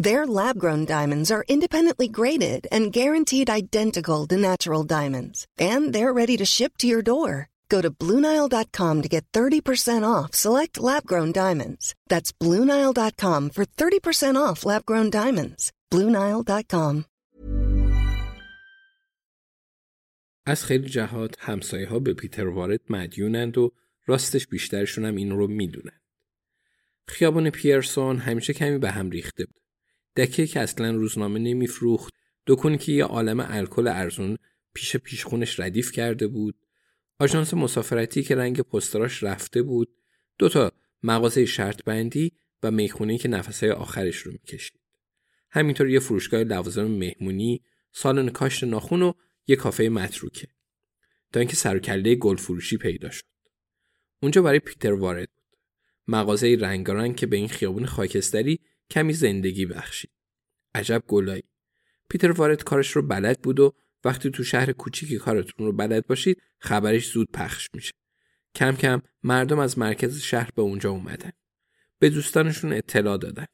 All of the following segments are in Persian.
Their lab-grown diamonds are independently graded and guaranteed identical to natural diamonds, and they're ready to ship to your door. Go to BlueNile.com to get 30% off select lab-grown diamonds. That's BlueNile.com for 30% off lab-grown diamonds. BlueNile.com. از خیلی جهات همسایه ها به پیتر وارد مدیونند و راستش بیشترشون هم این رو میدونند. خیابان پیرسون همیشه کمی به هم ریخته بود. دکه که اصلا روزنامه نمیفروخت دکونی که یه عالم الکل ارزون پیش پیشخونش ردیف کرده بود. آژانس مسافرتی که رنگ پستراش رفته بود. دو تا مغازه شرط بندی و می‌خونه که نفسهای آخرش رو می‌کشید. همینطور یه فروشگاه لوازم مهمونی سالن کاشت ناخون و یه کافه متروکه. تا اینکه سر گل فروشی پیدا شد. اونجا برای پیتر وارد بود. مغازه رنگارنگ که به این خیابون خاکستری کمی زندگی بخشید. عجب گلایی. پیتر وارد کارش رو بلد بود و وقتی تو شهر کوچیکی کارتون رو بلد باشید خبرش زود پخش میشه. کم کم مردم از مرکز شهر به اونجا اومدن. به دوستانشون اطلاع دادن.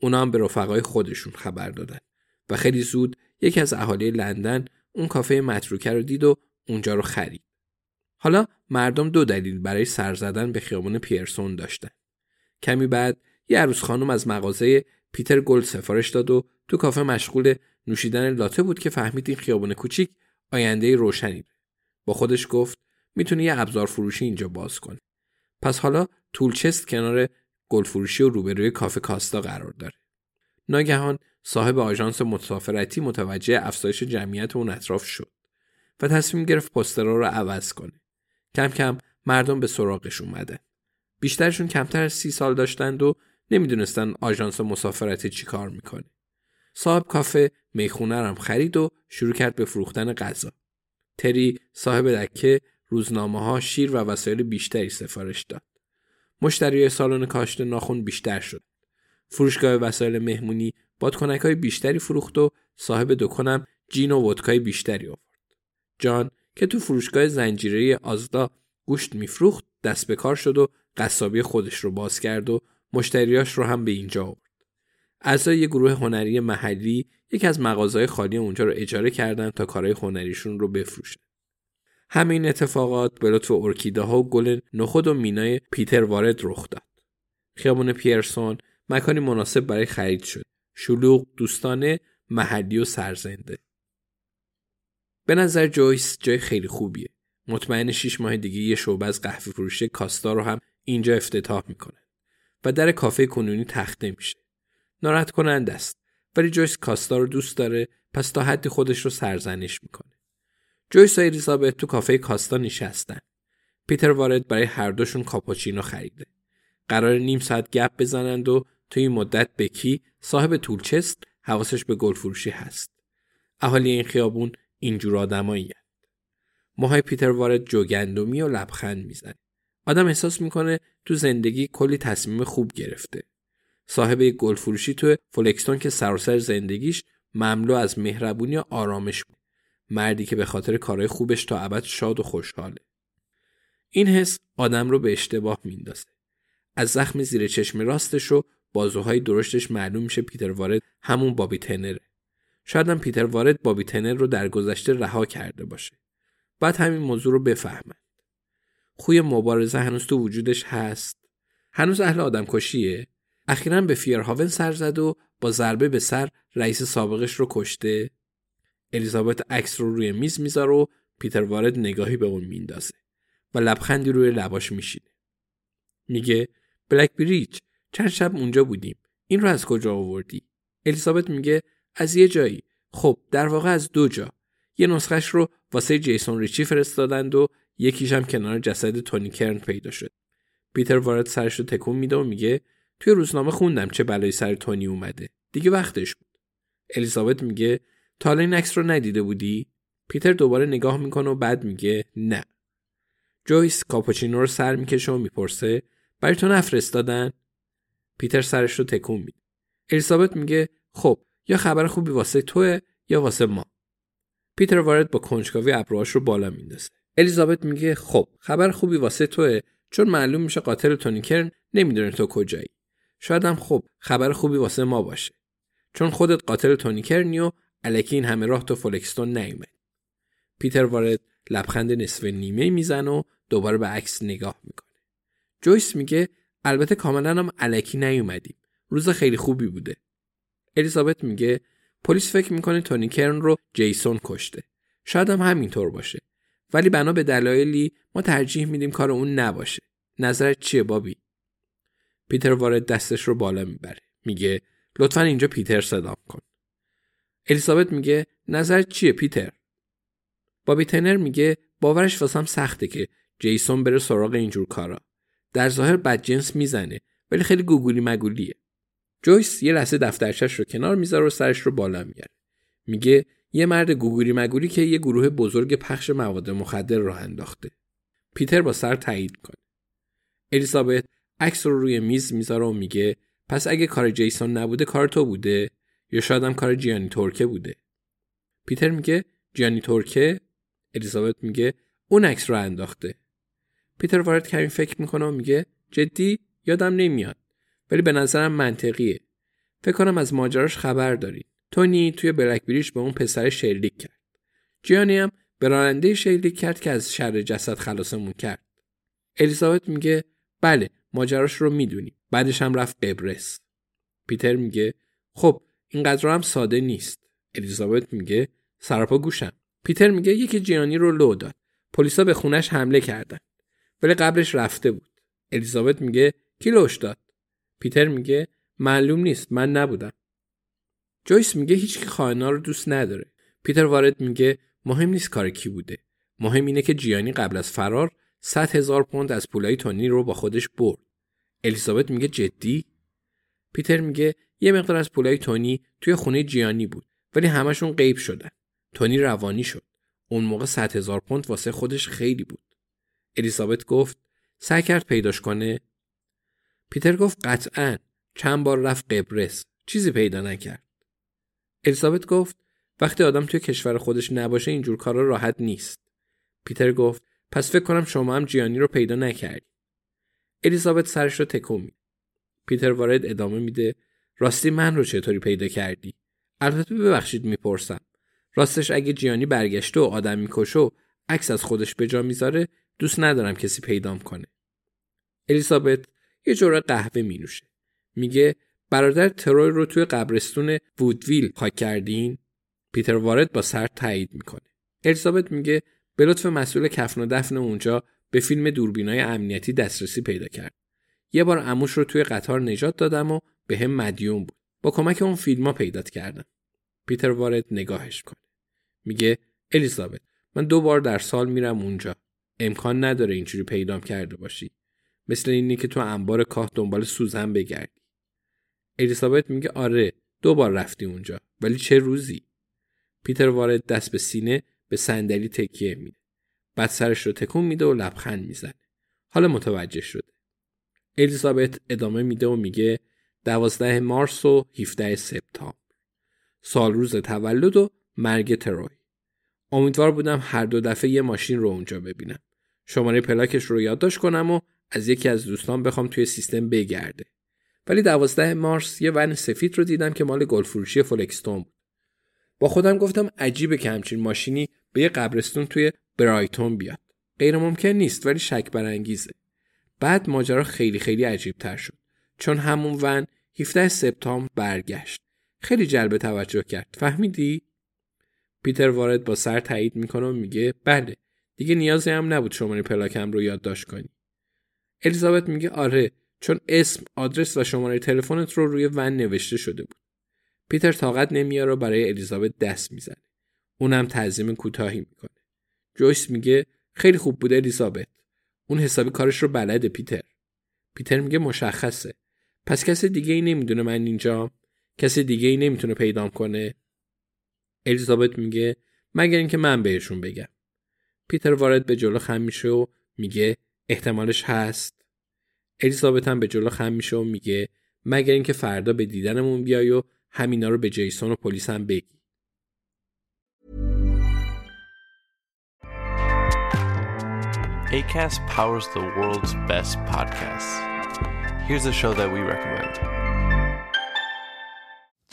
اونا هم به رفقای خودشون خبر دادن. و خیلی زود یکی از اهالی لندن اون کافه متروکه رو دید و اونجا رو خرید. حالا مردم دو دلیل برای سر زدن به خیابون پیرسون داشتن. کمی بعد یه عروس خانم از مغازه پیتر گلد سفارش داد و تو کافه مشغول نوشیدن لاته بود که فهمید این خیابون کوچیک آینده روشنی با خودش گفت می‌تونه یه ابزار فروشی اینجا باز کنه. پس حالا تولچست کنار گل فروشی و روبروی کافه کاستا قرار داره. ناگهان صاحب آژانس مسافرتی متوجه افزایش جمعیت اون اطراف شد و تصمیم گرفت پوسترها رو عوض کنه. کم کم مردم به سراغش اومده. بیشترشون کمتر از سی سال داشتند و نمی‌دونستن آژانس مسافرتی چی کار می‌کنه. صاحب کافه می‌خونه هم خرید و شروع کرد به فروختن غذا. تری صاحب دکه روزنامه ها شیر و وسایل بیشتری سفارش داد. مشتری سالن کاشت ناخون بیشتر شد. فروشگاه وسایل مهمونی بادکنک های بیشتری فروخت و صاحب دکانم جین و ودکای بیشتری آورد. جان که تو فروشگاه زنجیره آزدا گوشت میفروخت دست به کار شد و قصابی خودش رو باز کرد و مشتریاش رو هم به اینجا آورد. اعضای یه گروه هنری محلی یکی از مغازهای خالی اونجا رو اجاره کردن تا کارهای هنریشون رو بفروشن. همه این اتفاقات به لطف ارکیده ها و گل نخود و مینای پیتر وارد رخ داد. خیابون پیرسون مکانی مناسب برای خرید شد. شلوغ، دوستانه، محلی و سرزنده. به نظر جویس جای خیلی خوبیه. مطمئن شیش ماه دیگه یه شعبه از قهوه فروشی کاستا رو هم اینجا افتتاح می‌کنه. و در کافه کنونی تخته میشه. ناراحت کنند است ولی جویس کاستا رو دوست داره پس تا حدی خودش رو سرزنش می‌کنه. جویس و الیزابت تو کافه کاستا نشستن. پیتر وارد برای هر دوشون کاپوچینو خریده. قرار نیم ساعت گپ بزنند و تو این مدت بکی صاحب تولچست حواسش به گل فروشی هست. اهالی این خیابون اینجور آدمایی موهای پیتر وارد جوگندمی و لبخند می‌زنه. آدم احساس می‌کنه تو زندگی کلی تصمیم خوب گرفته. صاحب یک گل فروشی تو فولکستون که سراسر زندگیش مملو از مهربونی و آرامش بود. مردی که به خاطر کارهای خوبش تا ابد شاد و خوشحاله. این حس آدم رو به اشتباه میندازه از زخم زیر چشم راستش و بازوهای درشتش معلوم میشه پیتر وارد همون بابی تنره. شاید هم پیتر وارد بابی تنر رو در گذشته رها کرده باشه. بعد همین موضوع رو بفهمند خوی مبارزه هنوز تو وجودش هست. هنوز اهل آدم کشیه اخیرا به فیرهاون سر زد و با ضربه به سر رئیس سابقش رو کشته. الیزابت عکس رو روی میز می‌ذاره و پیتر وارد نگاهی به اون میندازه و لبخندی روی لباش میشینه. میگه بلک بریج چند شب اونجا بودیم. این رو از کجا آوردی؟ الیزابت میگه از یه جایی. خب در واقع از دو جا. یه نسخش رو واسه جیسون ریچی فرستادند و یکیش هم کنار جسد تونی کرن پیدا شد. پیتر وارد سرش رو تکون میده و میگه توی روزنامه خوندم چه بلایی سر تونی اومده. دیگه وقتش بود. الیزابت میگه تا این عکس رو ندیده بودی؟ پیتر دوباره نگاه می‌کنه و بعد میگه نه. جویس کاپوچینو رو سر می‌کشه و می‌پرسه برای تو نفرستادن؟ پیتر سرش رو تکون میده. الیزابت میگه خب یا خبر خوبی واسه توه یا واسه ما. پیتر وارد با کنجکاوی ابروهاش رو بالا میندازه. الیزابت میگه خب خبر خوبی واسه توه چون معلوم میشه قاتل تونی کرن نمی‌دونه تو کجایی. شاید هم خب خبر خوبی واسه ما باشه. چون خودت قاتل تونی کرنی و الکی این همه راه تو فولکستون نیومد. پیتر وارد لبخند نصف نیمه می‌زنه و دوباره به عکس نگاه می‌کنه. جویس میگه البته کاملا هم الکی نیومدیم. روز خیلی خوبی بوده. الیزابت میگه پلیس فکر می‌کنه تونی کرن رو جیسون کشته. شاید هم همینطور باشه. ولی بنا به دلایلی ما ترجیح میدیم کار اون نباشه. نظرت چیه بابی؟ پیتر وارد دستش رو بالا می‌بره. میگه لطفا اینجا پیتر صدام کن. الیزابت میگه نظرت چیه پیتر؟ بابی تنر میگه باورش واسم سخته که جیسون بره سراغ اینجور کارا. در ظاهر بدجنس می‌زنه ولی خیلی گوگولی مگولیه. جویس یه لحظه دفترچش رو کنار می‌ذاره و سرش رو بالا میاره میگه یه مرد گوگولی مگولی که یه گروه بزرگ پخش مواد مخدر راه انداخته. پیتر با سر تایید کنه الیزابت عکس رو روی میز می‌ذاره و میگه پس اگه کار جیسون نبوده کار تو بوده یا شاید هم کار جیانی تورکه بوده. پیتر میگه جیانی تورکه الیزابت میگه اون عکس رو انداخته. پیتر وارد کمی فکر می‌کنه و میگه جدی؟ یادم نمیاد. ولی به نظرم منطقیه. فکر کنم از ماجراش خبر داری تونی توی بلک بریج به اون پسر شلیک کرد. جیانی هم به راننده شلیک کرد که از شر جسد خلاصمون کرد. الیزابت میگه بله ماجراش رو می‌دونیم بعدش هم رفت قبرس. پیتر میگه خب اینقدر هم ساده نیست. الیزابت میگه سراپا گوشم. پیتر میگه یکی جیانی رو لو داد. پلیسا به خونش حمله کردن. ولی قبلش رفته بود. الیزابت میگه کی لوش داد؟ پیتر میگه معلوم نیست من نبودم. جویس میگه هیچ خائنا رو دوست نداره. پیتر وارد میگه مهم نیست کار کی بوده. مهم اینه که جیانی قبل از فرار 100 هزار پوند از پولای تونی رو با خودش برد. الیزابت میگه جدی؟ پیتر میگه یه مقدار از پولای تونی توی خونه جیانی بود ولی همشون غیب شدن. تونی روانی شد. اون موقع 100 هزار پوند واسه خودش خیلی بود. الیزابت گفت سعی کرد پیداش کنه. پیتر گفت قطعا. چند بار رفت قبرس. چیزی پیدا نکرد. الیزابت گفت وقتی آدم توی کشور خودش نباشه اینجور کارا راحت نیست. پیتر گفت پس فکر کنم شما هم جیانی رو پیدا نکردی. الیزابت سرش رو تکون میده پیتر وارد ادامه میده راستی من رو چطوری پیدا کردی؟ البته ببخشید می‌پرسم. راستش اگه جیانی برگشته و آدم می‌کشه و عکس از خودش به جا می‌ذاره دوست ندارم کسی پیدام کنه. الیزابت یه جوره قهوه می نوشه. میگه برادر تروی رو توی قبرستون وودویل خاک کردین؟ پیتر وارد با سر تایید می‌کنه. الیزابت میگه به لطف مسئول کفن و دفن اونجا به فیلم دوربینای امنیتی دسترسی پیدا کرد. یه بار عموش رو توی قطار نجات دادم و به هم مدیون بود. با کمک اون فیلم ها پیدات کردم. پیتر وارد نگاهش کنه. میگه الیزابت من دو بار در سال میرم اونجا. امکان نداره اینجوری پیدام کرده باشی. مثل اینی که تو انبار کاه دنبال سوزن بگردی الیزابت میگه آره دو بار رفتی اونجا ولی چه روزی؟ پیتر وارد دست به سینه به صندلی تکیه میده. بعد سرش رو تکون میده و لبخند می‌زنه. حالا متوجه شده. الیزابت ادامه میده و میگه دوازده مارس و 17 سپتامبر. سال روز تولد و مرگ تروی. امیدوار بودم هر دو دفعه یه ماشین رو اونجا ببینم. شماره پلاکش رو یادداشت کنم و از یکی از دوستان بخوام توی سیستم بگرده. ولی دوازده مارس یه ون سفید رو دیدم که مال گلفروشی فولکستون بود. با خودم گفتم عجیبه که همچین ماشینی به یه قبرستون توی برایتون بیاد. غیر ممکن نیست ولی شک برانگیزه. بعد ماجرا خیلی خیلی عجیب تر شد. چون همون ون 17 سپتامبر برگشت. خیلی جلب توجه کرد. فهمیدی؟ پیتر وارد با سر تایید می‌کنه و میگه بله دیگه نیازی هم نبود شماره پلاکم رو یادداشت کنی. الیزابت میگه آره چون اسم، آدرس و شماره تلفنت رو روی ون نوشته شده بود. پیتر طاقت نمیاره و برای الیزابت دست می‌زنه. اونم تعظیم کوتاهی می‌کنه. جویس میگه خیلی خوب بوده الیزابت. اون حسابی کارش رو بلده پیتر. پیتر میگه مشخصه. پس کسی دیگه ای نمی‌دونه من اینجا کسی دیگه ای نمی‌تونه پیدام کنه. الیزابت میگه مگر اینکه من بهشون بگم. پیتر وارد به جلو خم میشه و میگه احتمالش هست. الیزابت هم به جلو خم میشه و میگه مگر اینکه فردا به دیدنمون بیای و همینا رو به جیسون و پلیس هم بگی. ACAST powers the world's best podcasts. Here's a show that we recommend.